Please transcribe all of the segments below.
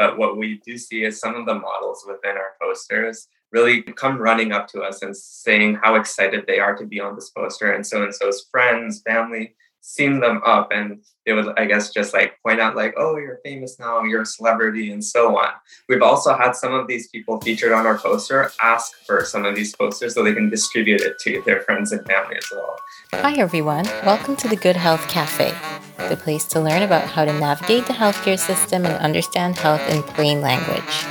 But what we do see is some of the models within our posters really come running up to us and saying how excited they are to be on this poster. And so and so's friends, family, seen them up and they would i guess just like point out like oh you're famous now you're a celebrity and so on. We've also had some of these people featured on our poster ask for some of these posters so they can distribute it to their friends and family as well. Hi everyone. Welcome to the good health cafe the place to learn about how to navigate the healthcare system and understand health in plain language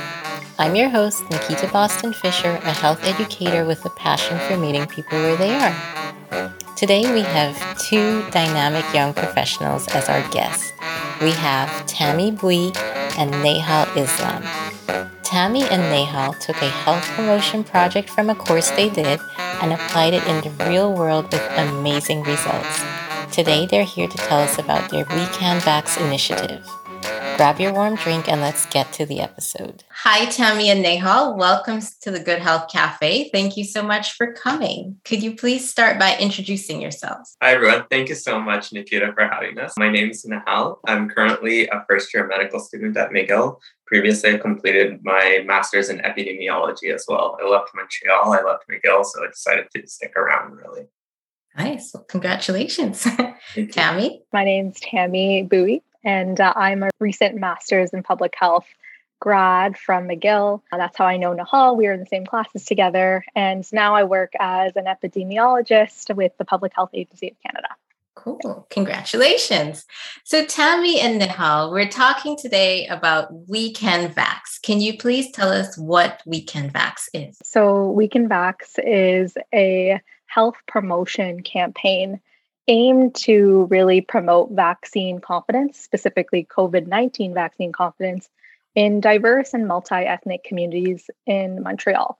I'm your host, Nikita Boston Fisher, a health educator with a passion for meeting people where they are. Today we have two dynamic young professionals as our guests. We have Tammy Bui and Nehal Islam. Tammy and Nehal took a health promotion project from a course they did and applied it in the real world with amazing results. Today they're here to tell us about their We Can Vax initiative. Grab your warm drink and let's get to the episode. Hi, Tammy and Nehal. Welcome to the Good Health Cafe. Thank you so much for coming. Could you please start by introducing yourselves? Hi, everyone. Thank you so much, Nikita, for having us. My name is Nehal. I'm currently a first year medical student at McGill. Previously, I completed my master's in epidemiology as well. I left Montreal, I left McGill, so I decided to stick around really. Nice. Well, congratulations. Tammy? My name's Tammy Bui and uh, I'm a recent master's in public health grad from McGill. Uh, that's how I know Nehal. We were in the same classes together. And now I work as an epidemiologist with the Public Health Agency of Canada. Cool. Congratulations. So, Tammy and Nehal, we're talking today about We Can Vax. Can you please tell us what We Can Vax is? So, We Can Vax is a health promotion campaign aimed to really promote vaccine confidence, specifically COVID 19 vaccine confidence, in diverse and multi ethnic communities in Montreal.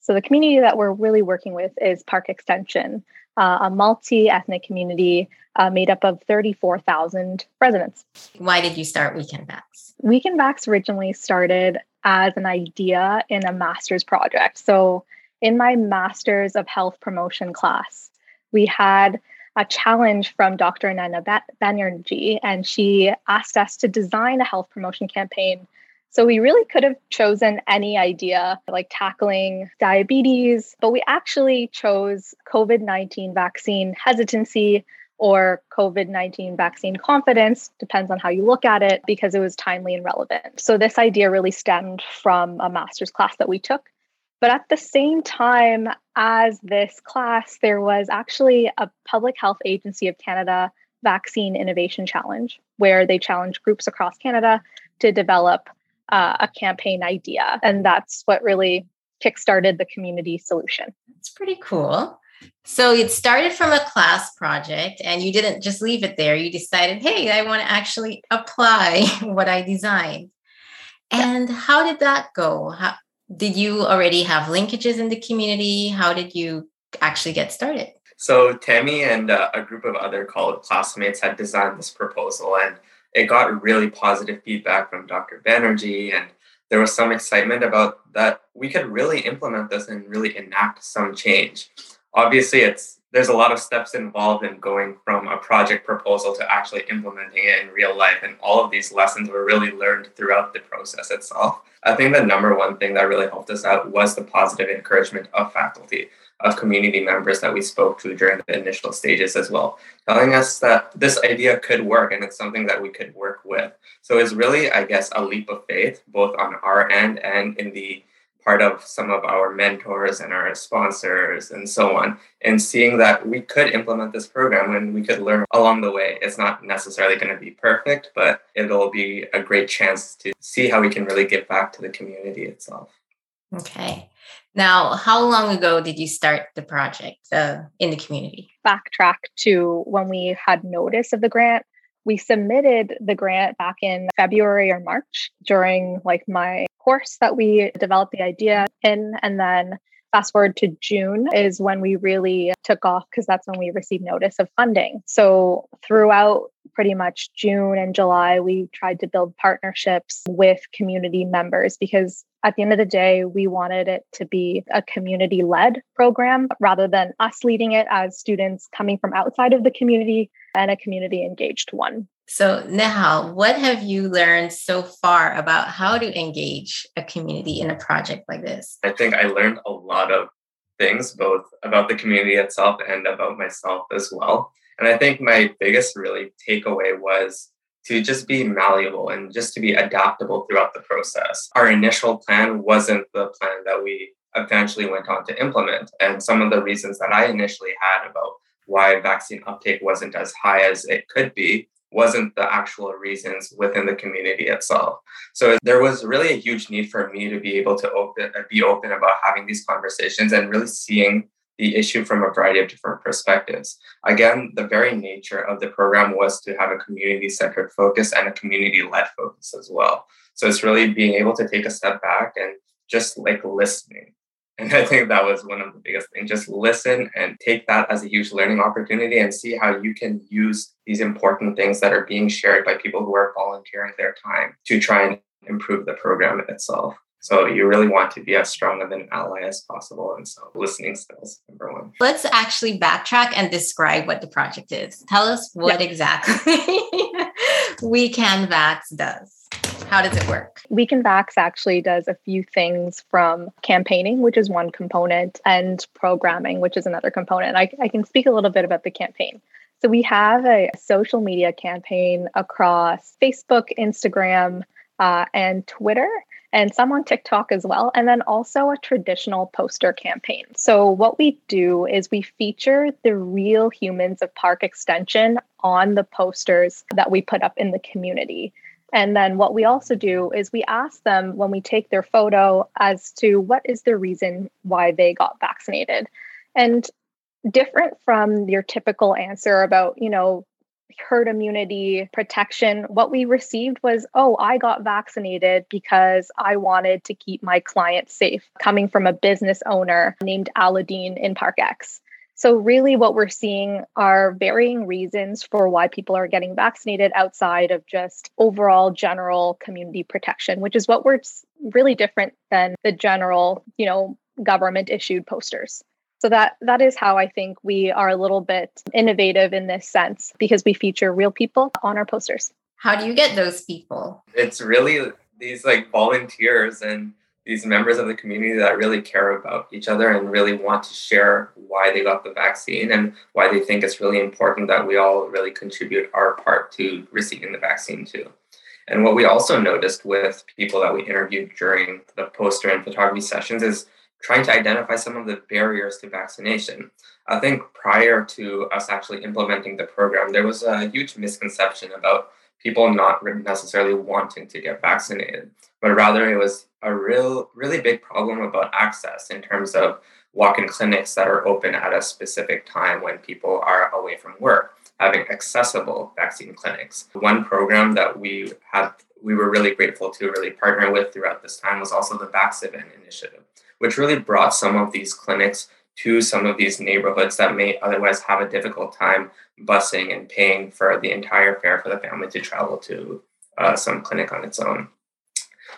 So, the community that we're really working with is Park Extension, uh, a multi ethnic community uh, made up of 34,000 residents. Why did you start We Can Vax? We Can Vax originally started as an idea in a master's project. So, in my master's of health promotion class, we had a challenge from Dr. Ananya Banerjee, and she asked us to design a health promotion campaign. So we really could have chosen any idea like tackling diabetes, but we actually chose COVID 19 vaccine hesitancy or COVID 19 vaccine confidence, depends on how you look at it, because it was timely and relevant. So, this idea really stemmed from a master's class that we took. But at the same time as this class, there was actually a Public Health Agency of Canada Vaccine Innovation Challenge, where they challenged groups across Canada to develop uh, a campaign idea. And that's what really kickstarted the community solution. That's pretty cool. So it started from a class project, and you didn't just leave it there. You decided, hey, I want to actually apply what I designed. And how did that go? How, did you already have linkages in the community? How did you actually get started? So Tammy and uh, a group of other college classmates had designed this proposal, and it got really positive feedback from Dr. Banerjee, and there was some excitement about that we could really implement this and really enact some change. Obviously, it's there's a lot of steps involved in going from a project proposal to actually implementing it in real life. And all of these lessons were really learned throughout the process itself. I think the number one thing that really helped us out was the positive encouragement of faculty, of community members that we spoke to during the initial stages as well, telling us that this idea could work and it's something that we could work with. So it's really, I guess, a leap of faith, both on our end and in the part of some of our mentors and our sponsors and so on. And seeing that we could implement this program and we could learn along the way it's not necessarily going to be perfect but it'll be a great chance to see how we can really give back to the community itself. Okay. Now how long ago did you start the project uh, in the community? Backtrack to when we had notice of the grant we submitted the grant back in February or March during like my course that we developed the idea in. And then fast forward to June is when we really took off because that's when we received notice of funding. So throughout pretty much June and July, we tried to build partnerships with community members because at the end of the day, we wanted it to be a community led program rather than us leading it as students coming from outside of the community and a community engaged one. So, Nehal, what have you learned so far about how to engage a community in a project like this? I think I learned a lot of things, both about the community itself and about myself as well. And I think my biggest really takeaway was to just be malleable and just to be adaptable throughout the process. Our initial plan wasn't the plan that we eventually went on to implement. And some of the reasons that I initially had about why vaccine uptake wasn't as high as it could be wasn't the actual reasons within the community itself. So there was really a huge need for me to be able to open uh, be open about having these conversations and really seeing the issue from a variety of different perspectives. Again, the very nature of the program was to have a community centered focus and a community led focus as well. So it's really being able to take a step back and just like listening. And I think that was one of the biggest things. Just listen and take that as a huge learning opportunity and see how you can use these important things that are being shared by people who are volunteering their time to try and improve the program itself. So you really want to be as strong of an ally as possible. And so listening skills, number one. Let's actually backtrack and describe what the project is. Tell us what yeah. exactly We Can Vax does. How does it work? We Can Vax actually does a few things from campaigning, which is one component, and programming, which is another component. I, I can speak a little bit about the campaign. So we have a social media campaign across Facebook, Instagram, uh, and Twitter and some on TikTok as well, and then also a traditional poster campaign. So, what we do is we feature the real humans of Park Extension on the posters that we put up in the community. And then what we also do is we ask them when we take their photo as to what is the reason why they got vaccinated. And different from your typical answer about, you know, herd immunity protection, what we received was, oh, I got vaccinated because I wanted to keep my clients safe, coming from a business owner named Aladdin in Park X. So, really, what we're seeing are varying reasons for why people are getting vaccinated outside of just overall general community protection, which is what we're really different than the general, you know, government issued posters. So that that is how I think we are a little bit innovative in this sense because we feature real people on our posters. How do you get those people? It's really these like volunteers and these members of the community that really care about each other and really want to share why they got the vaccine and why they think it's really important that we all really contribute our part to receiving the vaccine too. And what we also noticed with people that we interviewed during the poster and photography sessions is trying to identify some of the barriers to vaccination. I think prior to us actually implementing the program, there was a huge misconception about people not necessarily wanting to get vaccinated, but rather it was a real, really big problem about access in terms of walk-in clinics that are open at a specific time when people are away from work, having accessible vaccine clinics. One program that we had we were really grateful to really partner with throughout this time was also the Vaxivan initiative which really brought some of these clinics to some of these neighborhoods that may otherwise have a difficult time busing and paying for the entire fare for the family to travel to uh, some clinic on its own.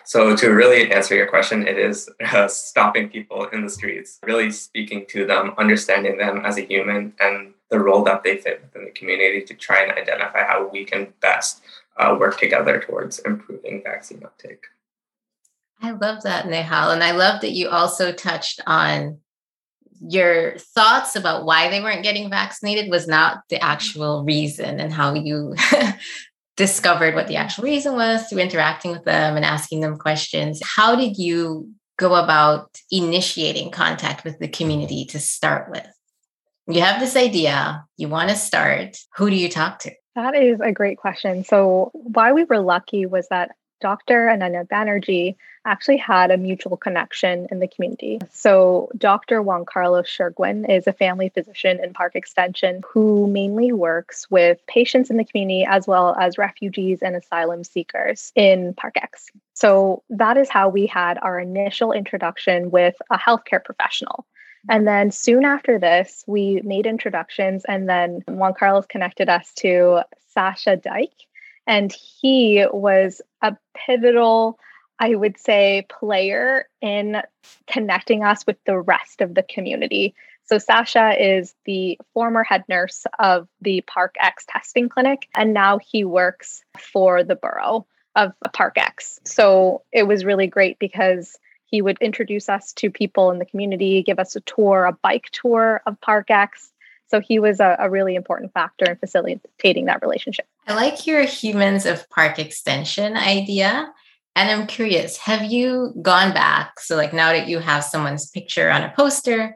So, to really answer your question, it is uh, stopping people in the streets, really speaking to them, understanding them as a human and the role that they fit within the community to try and identify how we can best uh, work together towards improving vaccine uptake. I love that, Nehal. And I love that you also touched on your thoughts about why they weren't getting vaccinated was not the mm-hmm. actual reason and how you discovered what the actual reason was through interacting with them and asking them questions. How did you go about initiating contact with the community to start with? You have this idea, you want to start. Who do you talk to? That is a great question. So, why we were lucky was that Dr. Ananya Banerjee actually had a mutual connection in the community. So, Dr. Juan Carlos Chirgwin is a family physician in Park Extension who mainly works with patients in the community as well as refugees and asylum seekers in Park X. So, that is how we had our initial introduction with a healthcare professional. And then soon after this, we made introductions, and then Juan Carlos connected us to Sasha Dyck and he was a pivotal, I would say, player in connecting us with the rest of the community. So Sasha is the former head nurse of the Park X testing clinic, and now he works for the borough of Park X. So it was really great because he would introduce us to people in the community, give us a tour, a bike tour of Park X. So he was a, a really important factor in facilitating that relationship. I like your humans of park extension idea. And I'm curious, have you gone back? So, like now that you have someone's picture on a poster,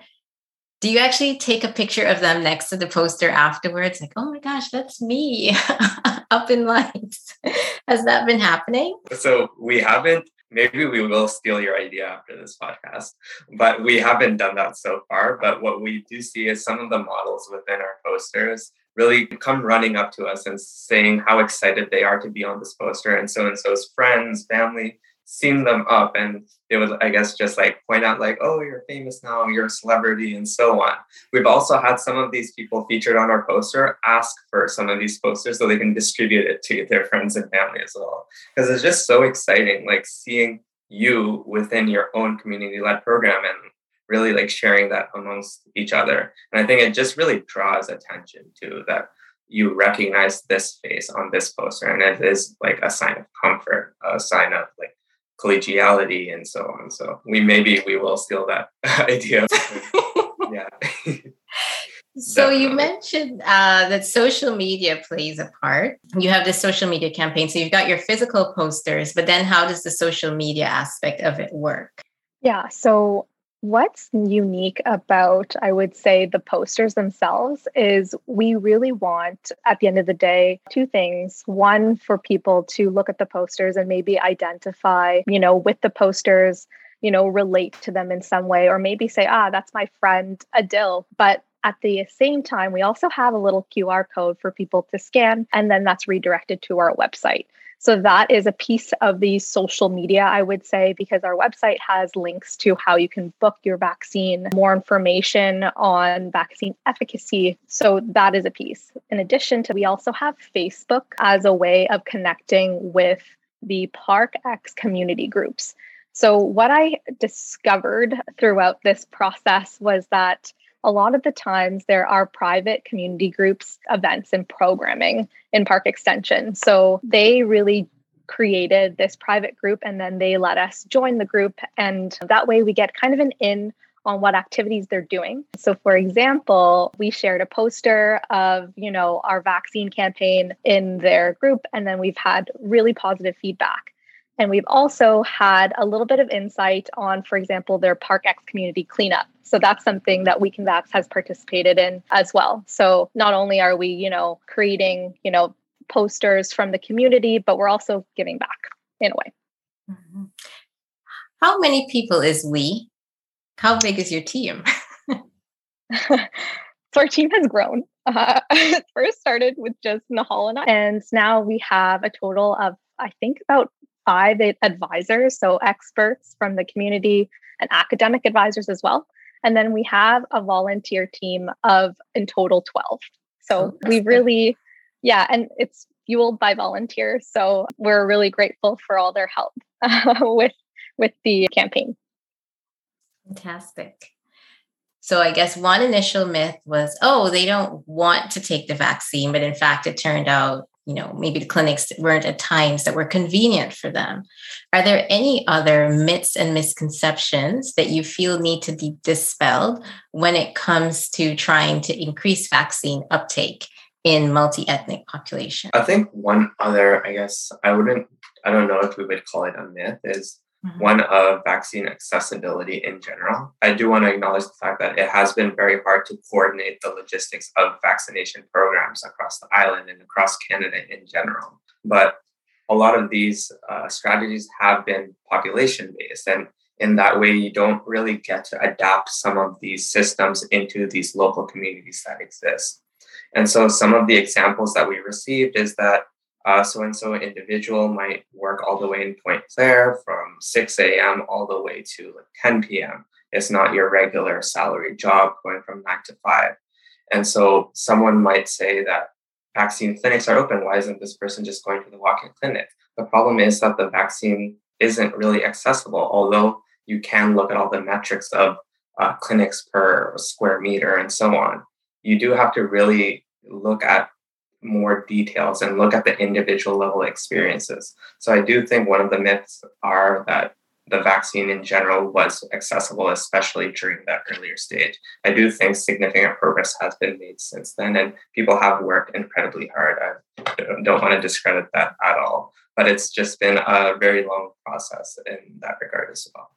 do you actually take a picture of them next to the poster afterwards? Like, oh my gosh, that's me up in lights. Has that been happening? So, we haven't maybe we will steal your idea after this podcast but we haven't done that so far. But what we do see is some of the models within our posters really come running up to us and saying how excited they are to be on this poster. And so and so's friends family seen them up and they would i guess just like point out like oh you're famous now you're a celebrity and so on. We've also had some of these people featured on our poster ask for some of these posters so they can distribute it to their friends and family as well. Because it's just so exciting like seeing you within your own community-led program and really like sharing that amongst each other. And i think it just really draws attention to that you recognize this face on this poster and it is like a sign of comfort a sign of like collegiality and so on. So we maybe we will steal that idea. yeah. So Definitely. you mentioned uh, that social media plays a part. You have the social media campaign. So you've got your physical posters, but then how does the social media aspect of it work? Yeah. So What's unique about, I would say, the posters themselves is we really want, at the end of the day, two things. One, for people to look at the posters and maybe identify, you know, with the posters, you know, relate to them in some way, or maybe say, ah, that's my friend Adil. But at the same time, we also have a little QR code for people to scan, and then that's redirected to our website. So that is a piece of the social media, I would say, because our website has links to how you can book your vaccine, more information on vaccine efficacy. So that is a piece. In addition to, we also have Facebook as a way of connecting with the Park X community groups. So, what I discovered throughout this process was that a lot of the times there are private community groups, events, and programming in Park Extension. So they really created this private group and then they let us join the group. And that way we get kind of an in on what activities they're doing. So for example, we shared a poster of, you know, our vaccine campaign in their group and then we've had really positive feedback. And we've also had a little bit of insight on, for example, their Park X community cleanup. So that's something that WeCanVax has participated in as well. So not only are we, you know, creating, you know, posters from the community, but we're also giving back in a way. Mm-hmm. How many people is we? How big is your team? so our team has grown. Uh, it first started with just Nehal and I, and now we have a total of I think about five advisors, so experts from the community and academic advisors as well. And then we have a volunteer team of in total 12. So oh, we really, yeah, and it's fueled by volunteers. So we're really grateful for all their help uh, with with the campaign. Fantastic. So I guess one initial myth was, oh, they don't want to take the vaccine, but in fact, it turned out you know maybe the clinics weren't at times that were convenient for them. Are there any other myths and misconceptions that you feel need to be dispelled when it comes to trying to increase vaccine uptake in multi-ethnic population? I think one other i guess i wouldn't i don't know if we would call it a myth is mm-hmm. one of vaccine accessibility in general. I do want to acknowledge the fact that it has been very hard to coordinate the logistics of vaccination programs across the island and across Canada in general. But a lot of these uh, strategies have been population based. And in that way, you don't really get to adapt some of these systems into these local communities that exist. And so, some of the examples that we received is that so and so individual might work all the way in Point Claire from 6 a.m. all the way to like 10 p.m. It's not your regular salary job going from nine to five. And so someone might say that vaccine clinics are open. Why isn't this person just going to the walk in clinic? The problem is that the vaccine isn't really accessible, although you can look at all the metrics of uh, clinics per square meter and so on. You do have to really look at more details and look at the individual level experiences. So I do think one of the myths are that the vaccine in general was accessible, especially during that earlier stage. I do think significant progress has been made since then, and people have worked incredibly hard. I don't want to discredit that at all, but it's just been a very long process in that regard as well.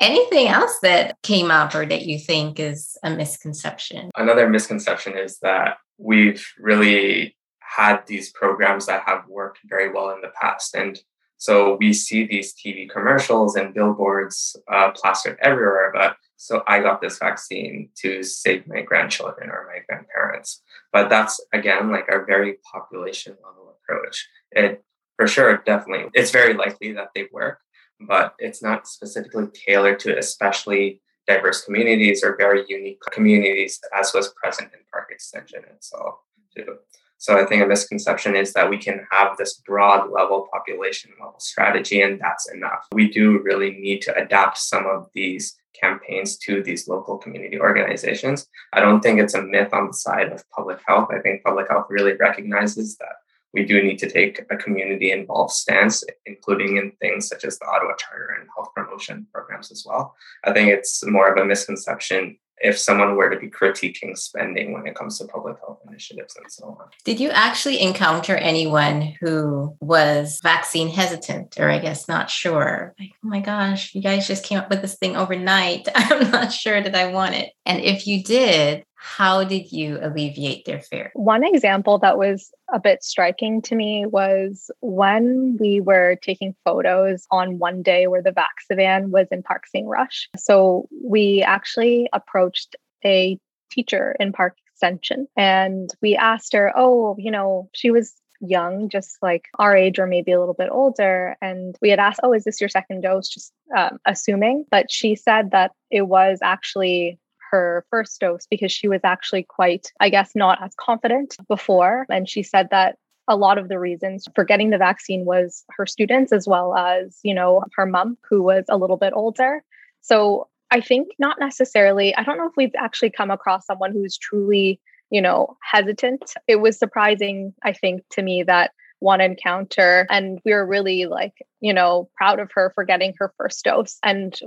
Anything else that came up or that you think is a misconception? Another misconception is that we've really had these programs that have worked very well in the past. And so we see these TV commercials and billboards uh, plastered everywhere. But so I got this vaccine to save my grandchildren or my grandparents. But that's again like a very population level approach. It for sure, definitely, it's very likely that they work, but it's not specifically tailored to especially diverse communities or very unique communities as was present in Park Extension itself too. So I think a misconception is that we can have this broad level population level strategy and that's enough. We do really need to adapt some of these campaigns to these local community organizations. I don't think it's a myth on the side of public health. I think public health really recognizes that we do need to take a community involved stance, including in things such as the Ottawa Charter and health promotion programs as well. I think it's more of a misconception if someone were to be critiquing spending when it comes to public health initiatives and so on. Did you actually encounter anyone who was vaccine hesitant or I guess not sure? Like, oh my gosh, you guys just came up with this thing overnight. I'm not sure that I want it. And if you did, how did you alleviate their fear? One example that was a bit striking to me was when we were taking photos on one day where the Vaxivan was in Park St. Roch. So we actually approached a teacher in Park Extension and we asked her, oh, you know, she was young, just like our age or maybe a little bit older. And we had asked, Oh, is this your second dose? Just um, assuming. But she said that it was actually her first dose because she was actually quite, I guess, not as confident before. And she said that a lot of the reasons for getting the vaccine was her students as well as, you know, her mom, who was a little bit older. So I think not necessarily, I don't know if we've actually come across someone who's truly, you know, hesitant. It was surprising, I think, to me that one encounter. And we were really like you know proud of her for getting her first dose and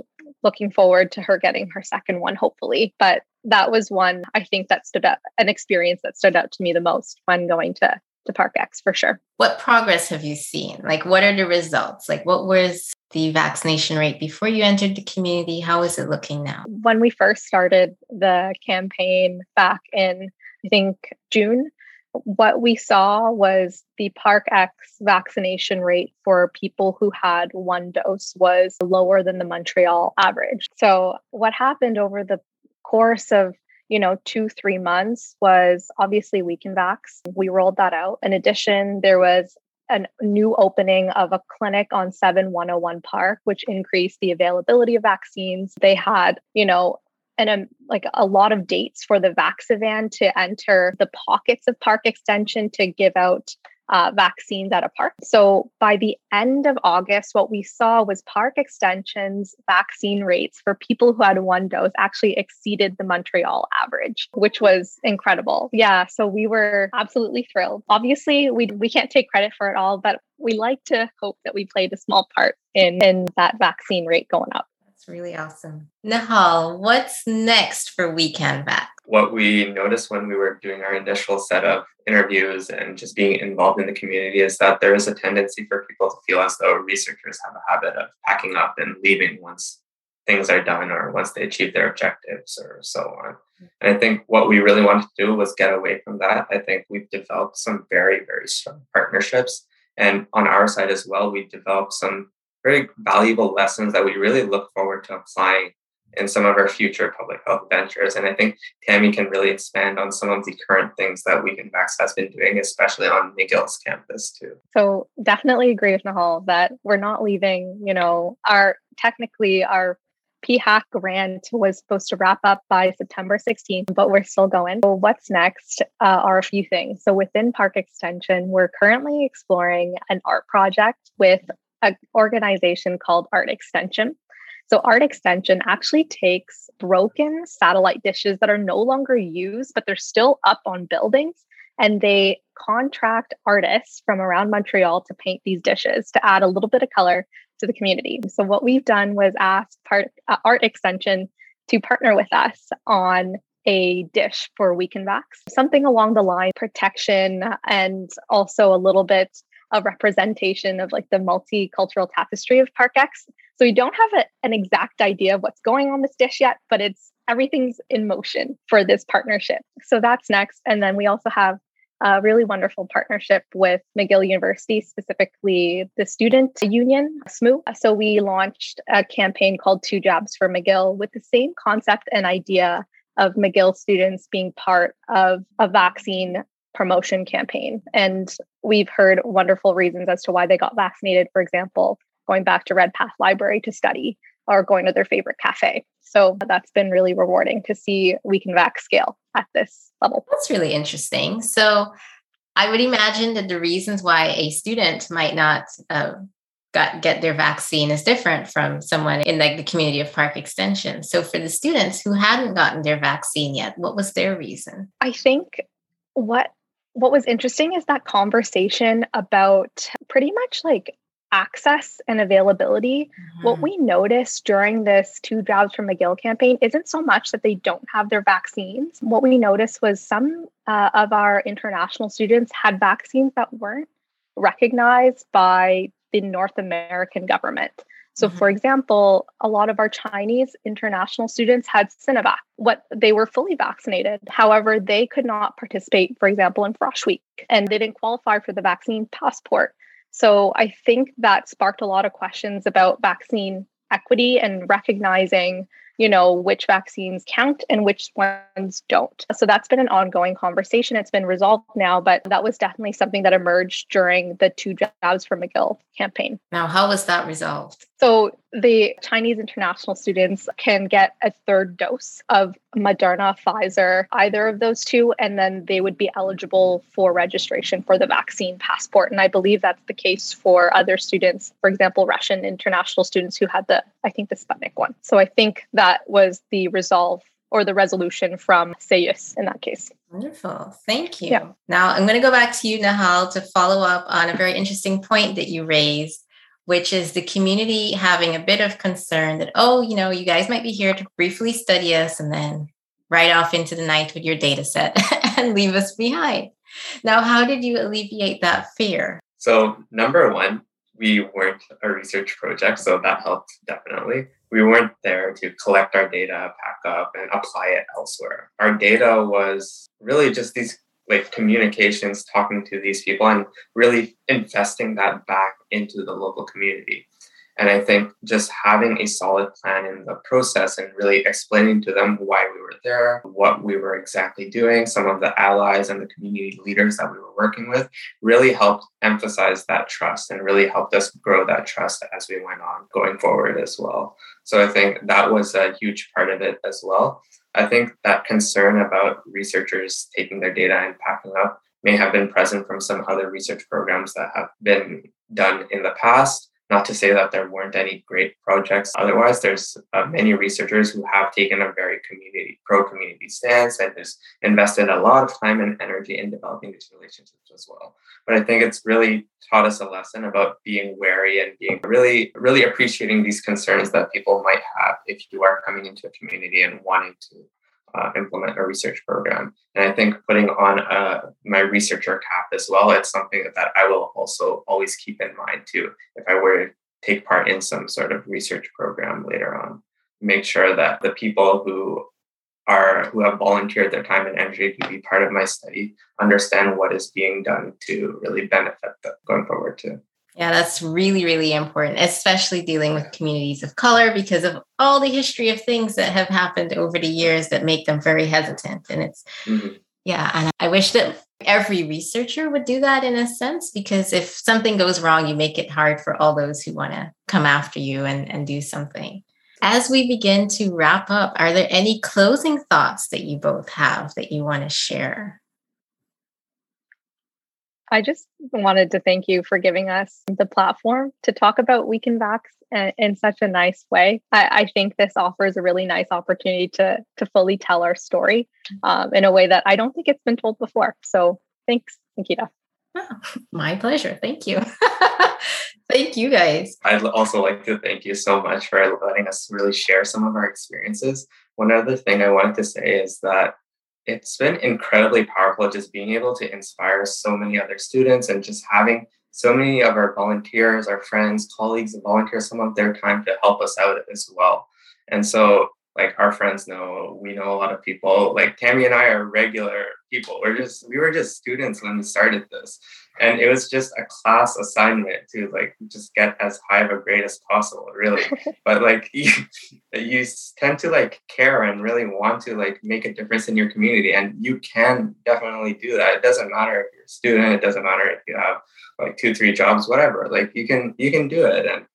looking forward to her getting her second one hopefully. But that was one i think that stood out an experience that stood out to me the most when going to to park x for sure. What progress have you seen? Like what are the results? Like what was the vaccination rate before you entered the community? How is it looking now? When we first started the campaign back in i think june what we saw was the Park X vaccination rate for people who had one dose was lower than the Montreal average. So, what happened over the course of you know, two, three months was obviously We Can Vax. We rolled that out. In addition, there was a new opening of a clinic on 7101 Park, which increased the availability of vaccines. They had, you know, and a, like a lot of dates for the Vaxivan to enter the pockets of park extension to give out uh, vaccines at a park. So by the end of August, what we saw was park extensions vaccine rates for people who had one dose actually exceeded the Montreal average, which was incredible. Yeah, so we were absolutely thrilled. Obviously, we we can't take credit for it all, but we like to hope that we played a small part in in that vaccine rate going up really awesome. Nehal, what's next for We Can Vax? What we noticed when we were doing our initial set of interviews and just being involved in the community is that there is a tendency for people to feel as though researchers have a habit of packing up and leaving once things are done or once they achieve their objectives or so on. And I think what we really wanted to do was get away from that. I think we've developed some very, very strong partnerships. And on our side as well, we've developed some very valuable lessons that we really look forward to applying in some of our future public health ventures. And I think Tammy can really expand on some of the current things that We Can Vax has been doing, especially on McGill's campus too. So definitely agree with Nehal that we're not leaving, you know, our technically our PHAC grant was supposed to wrap up by September 16th, but we're still going. So what's next uh, are a few things. So within Park Extension, we're currently exploring an art project with an organization called Art Extension. So, Art Extension actually takes broken satellite dishes that are no longer used, but they're still up on buildings, and they contract artists from around Montreal to paint these dishes to add a little bit of color to the community. So, what we've done was ask part, uh, Art Extension to partner with us on a dish for We Can Vax, something along the line protection and also a little bit a representation of like the multicultural tapestry of Park X. So we don't have a, an exact idea of what's going on this dish yet, but it's everything's in motion for this partnership. So that's next. And then we also have a really wonderful partnership with McGill University, specifically the student union, SSMU. So we launched a campaign called Two Jabs for McGill with the same concept and idea of McGill students being part of a vaccine promotion campaign. And we've heard wonderful reasons as to why they got vaccinated, for example, going back to Redpath Library to study or going to their favorite cafe. So that's been really rewarding to see We Can Vax scale at this level. That's really interesting. So I would imagine that the reasons why a student might not uh, got, get their vaccine is different from someone in like the community of Park Extension. So for the students who hadn't gotten their vaccine yet, what was their reason? I think what what was interesting is that conversation about pretty much like access and availability. Mm-hmm. What we noticed during this Two Jabs from McGill campaign isn't so much that they don't have their vaccines. What we noticed was some uh, of our international students had vaccines that weren't recognized by the North American government. So, mm-hmm. for example, a lot of our Chinese international students had Sinovac. What they were fully vaccinated. However, they could not participate, for example, in Frosh Week, and they didn't qualify for the vaccine passport. So, I think that sparked a lot of questions about vaccine equity and recognizing you know, which vaccines count and which ones don't. So that's been an ongoing conversation. It's been resolved now, but that was definitely something that emerged during the Two jabs for McGill campaign. Now, how was that resolved? So the Chinese international students can get a third dose of Moderna, Pfizer, either of those two, and then they would be eligible for registration for the vaccine passport. And I believe that's the case for other students, for example, Russian international students who had the, I think, the Sputnik one. So I think that was the resolve or the resolution from CIUSSS in that case. Wonderful. Thank you. Yeah. Now I'm going to go back to you, Nehal, to follow up on a very interesting point that you raised which is the community having a bit of concern that, oh, you know, you guys might be here to briefly study us and then right off into the night with your data set and leave us behind. Now, how did you alleviate that fear? So, number one, we weren't a research project, so that helped definitely. We weren't there to collect our data, pack up, and apply it elsewhere. Our data was really just these like communications, talking to these people, and really investing that back into the local community. And I think just having a solid plan in the process and really explaining to them why we were there, what we were exactly doing, some of the allies and the community leaders that we were working with really helped emphasize that trust and really helped us grow that trust as we went on going forward as well. So I think that was a huge part of it as well. I think that concern about researchers taking their data and packing up may have been present from some other research programs that have been done in the past. Not to say that there weren't any great projects. Otherwise, there's uh, many researchers who have taken a very community pro community stance and has invested a lot of time and energy in developing these relationships as well. But I think it's really taught us a lesson about being wary and being really, really appreciating these concerns that people might have if you are coming into a community and wanting to uh, implement a research program. And I think putting on uh, my researcher cap as well, it's something that I will also always keep in mind too. If I were to take part in some sort of research program later on, make sure that the people who are who have volunteered their time and energy to be part of my study understand what is being done to really benefit them going forward too. Yeah, that's really, really important, especially dealing with communities of color because of all the history of things that have happened over the years that make them very hesitant. And it's, mm-hmm. yeah, and I wish that every researcher would do that in a sense because if something goes wrong, you make it hard for all those who want to come after you and, and do something. As we begin to wrap up, are there any closing thoughts that you both have that you want to share? I just wanted to thank you for giving us the platform to talk about We Can Vax in such a nice way. I, I, think this offers a really nice opportunity to to fully tell our story um, in a way that I don't think it's been told before. So thanks, Nikita. Oh, my pleasure. Thank you. thank you guys. I'd also like to thank you so much for letting us really share some of our experiences. One other thing I wanted to say is that it's been incredibly powerful just being able to inspire so many other students and just having so many of our volunteers, our friends, colleagues, and volunteers some of their time to help us out as well. And so, like our friends know, we know a lot of people. Like Tammy and I are regular people. We're just we were just students when we started this, and it was just a class assignment to like just get as high of a grade as possible really. But like you, you tend to like care and really want to like make a difference in your community. And you can definitely do that. It doesn't matter if you're a student. It doesn't matter if you have like two three jobs whatever. Like you can you can do it. And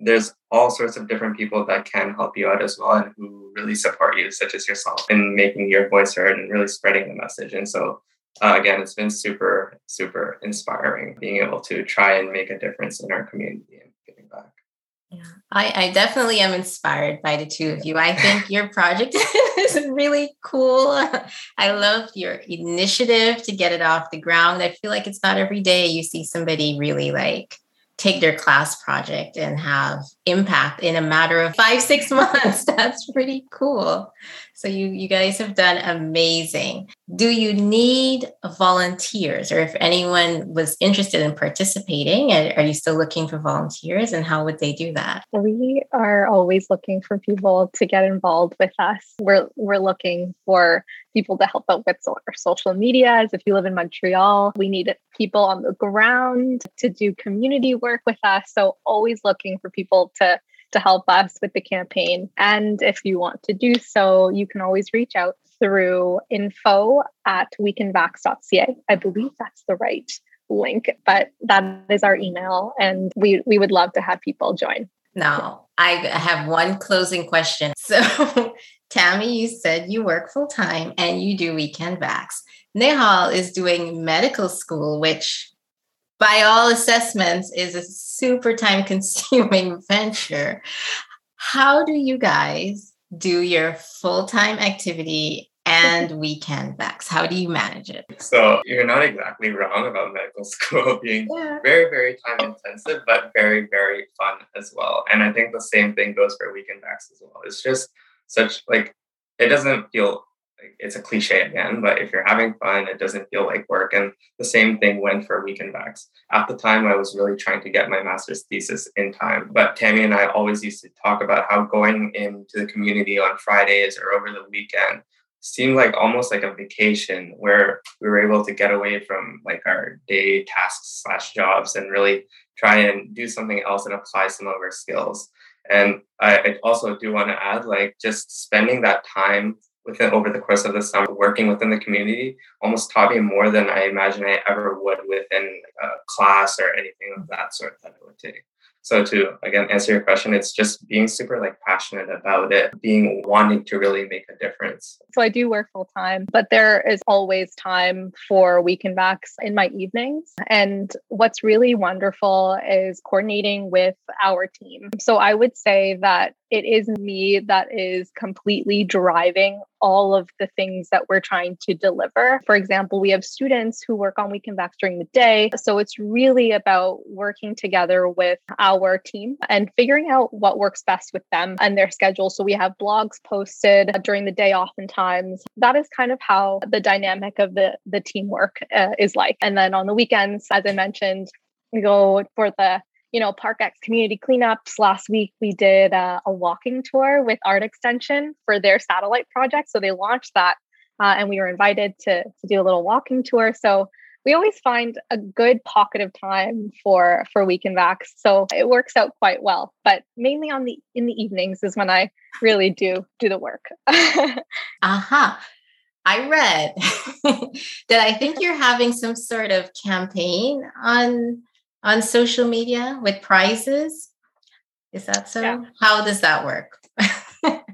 there's all sorts of different people that can help you out as well and who really support you such as yourself in making your voice heard and really spreading the message and so uh, again, it's been super, super inspiring being able to try and make a difference in our community and giving back. Yeah, I, I definitely am inspired by the two of you. I think your project is really cool. I love your initiative to get it off the ground. I feel like it's not every day you see somebody really like take their class project and have impact in a matter of five six months. That's pretty cool so you you guys have done amazing. Do you need volunteers or if anyone was interested in participating are you still looking for volunteers and how would they do that? We are always looking for people to get involved with us. We're we're looking for people to help out with our social medias. If you live in montreal we need people on the ground to do community work with us. So always looking for people to to help us with the campaign. And if you want to do so, you can always reach out through info at wecanvax.ca. I believe that's the right link, but that is our email. And we, we would love to have people join. Now, I have one closing question. So, Tammy, you said you work full time and you do We Can Vax. Nehal is doing medical school, which by all assessments is a super time consuming venture. How do you guys do your full time activity and We Can Vax? How do you manage it? So you're not exactly wrong about medical school being yeah. very, very time intensive, but very, very fun as well. And I think the same thing goes for We Can Vax as well. It's just such like it doesn't feel it's a cliche again, but if you're having fun, it doesn't feel like work. And the same thing went for We Can Vax. At the time, I was really trying to get my master's thesis in time. But Tammy and I always used to talk about how going into the community on Fridays or over the weekend seemed like almost like a vacation where we were able to get away from like our day tasks slash jobs and really try and do something else and apply some of our skills. And I also do want to add, like, just spending that time within over the course of the summer working within the community almost taught me more than I imagine I ever would within a class or anything of that sort that I would take. So to again answer your question, it's just being super like passionate about it, being wanting to really make a difference. So I do work full time, but there is always time for We Can Vax in my evenings. And what's really wonderful is coordinating with our team. So I would say that it is me that is completely driving all of the things that we're trying to deliver. For example, we have students who work on We Can Vax during the day. So it's really about working together with our team and figuring out what works best with them and their schedule. So we have blogs posted during the day oftentimes. That is kind of how the dynamic of the, the teamwork uh, is like. And then on the weekends, as I mentioned, we go for the you know, Park X community cleanups. Last week we did a, a walking tour with Art Extension for their satellite project. So they launched that, uh, and we were invited to to do a little walking tour. So we always find a good pocket of time for for We Can Vax. So it works out quite well. But mainly on the in the evenings is when I really do do the work. Aha. uh-huh. I read that I think you're having some sort of campaign on on social media with prizes. Is that so? Yeah. How does that work?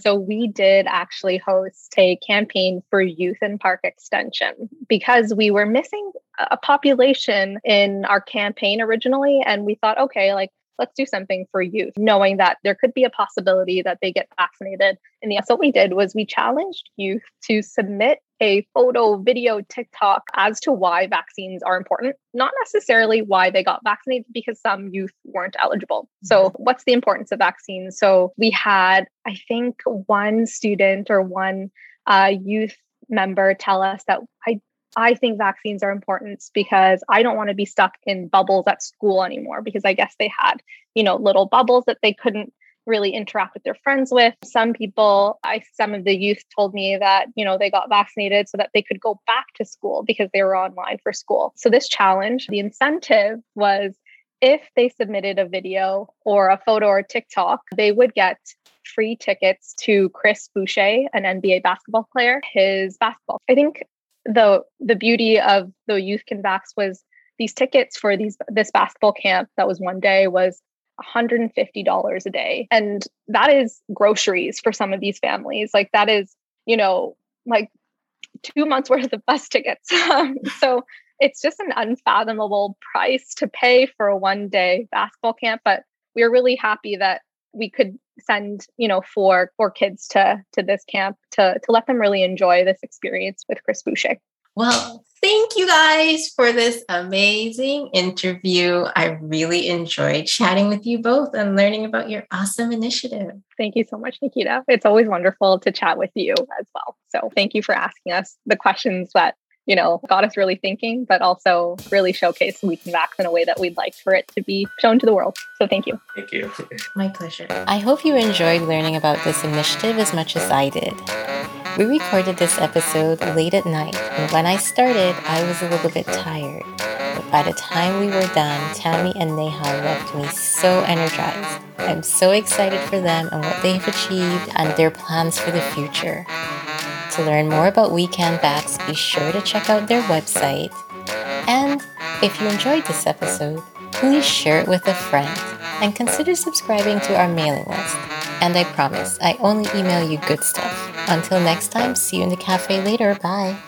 So we did actually host a campaign for youth in park extension because we were missing a population in our campaign originally. And we thought, okay, like let's do something for youth, knowing that there could be a possibility that they get vaccinated. And the, so what we did was we challenged youth to submit a photo, video, TikTok as to why vaccines are important, not necessarily why they got vaccinated, because some youth weren't eligible. So, mm-hmm. what's the importance of vaccines? So, we had, I think, one student or one uh, youth member tell us that I I think vaccines are important because I don't want to be stuck in bubbles at school anymore because I guess they had, you know, little bubbles that they couldn't really interact with their friends with. Some people, I some of the youth told me that, you know, they got vaccinated so that they could go back to school because they were online for school. So this challenge, the incentive was if they submitted a video or a photo or TikTok, they would get free tickets to Chris Boucher, an NBA basketball player, his basketball. I think the the beauty of the youth can vax was these tickets for these this basketball camp that was one day was $150 a day. And that is groceries for some of these families. Like that is you know like two months worth of bus tickets. Um, so it's just an unfathomable price to pay for a one day basketball camp but we're really happy that we could send you know four four kids to to this camp to to let them really enjoy this experience with Chris Boucher. Well, thank you guys for this amazing interview. I really enjoyed chatting with you both and learning about your awesome initiative. Thank you so much, Nikita. It's always wonderful to chat with you as well. So, thank you for asking us the questions that you know, got us really thinking, but also really showcase We Can Vax in a way that we'd like for it to be shown to the world. So thank you. Thank you. My pleasure. I hope you enjoyed learning about this initiative as much as I did. We recorded this episode late at night, and when I started, I was a little bit tired. But by the time we were done, Tammy and Nehal left me so energized. I'm so excited for them and what they've achieved and their plans for the future. To learn more about We Can Vax, be sure to check out their website. And if you enjoyed this episode, please share it with a friend and consider subscribing to our mailing list. And I promise, I only email you good stuff. Until next time, see you in the cafe later. Bye.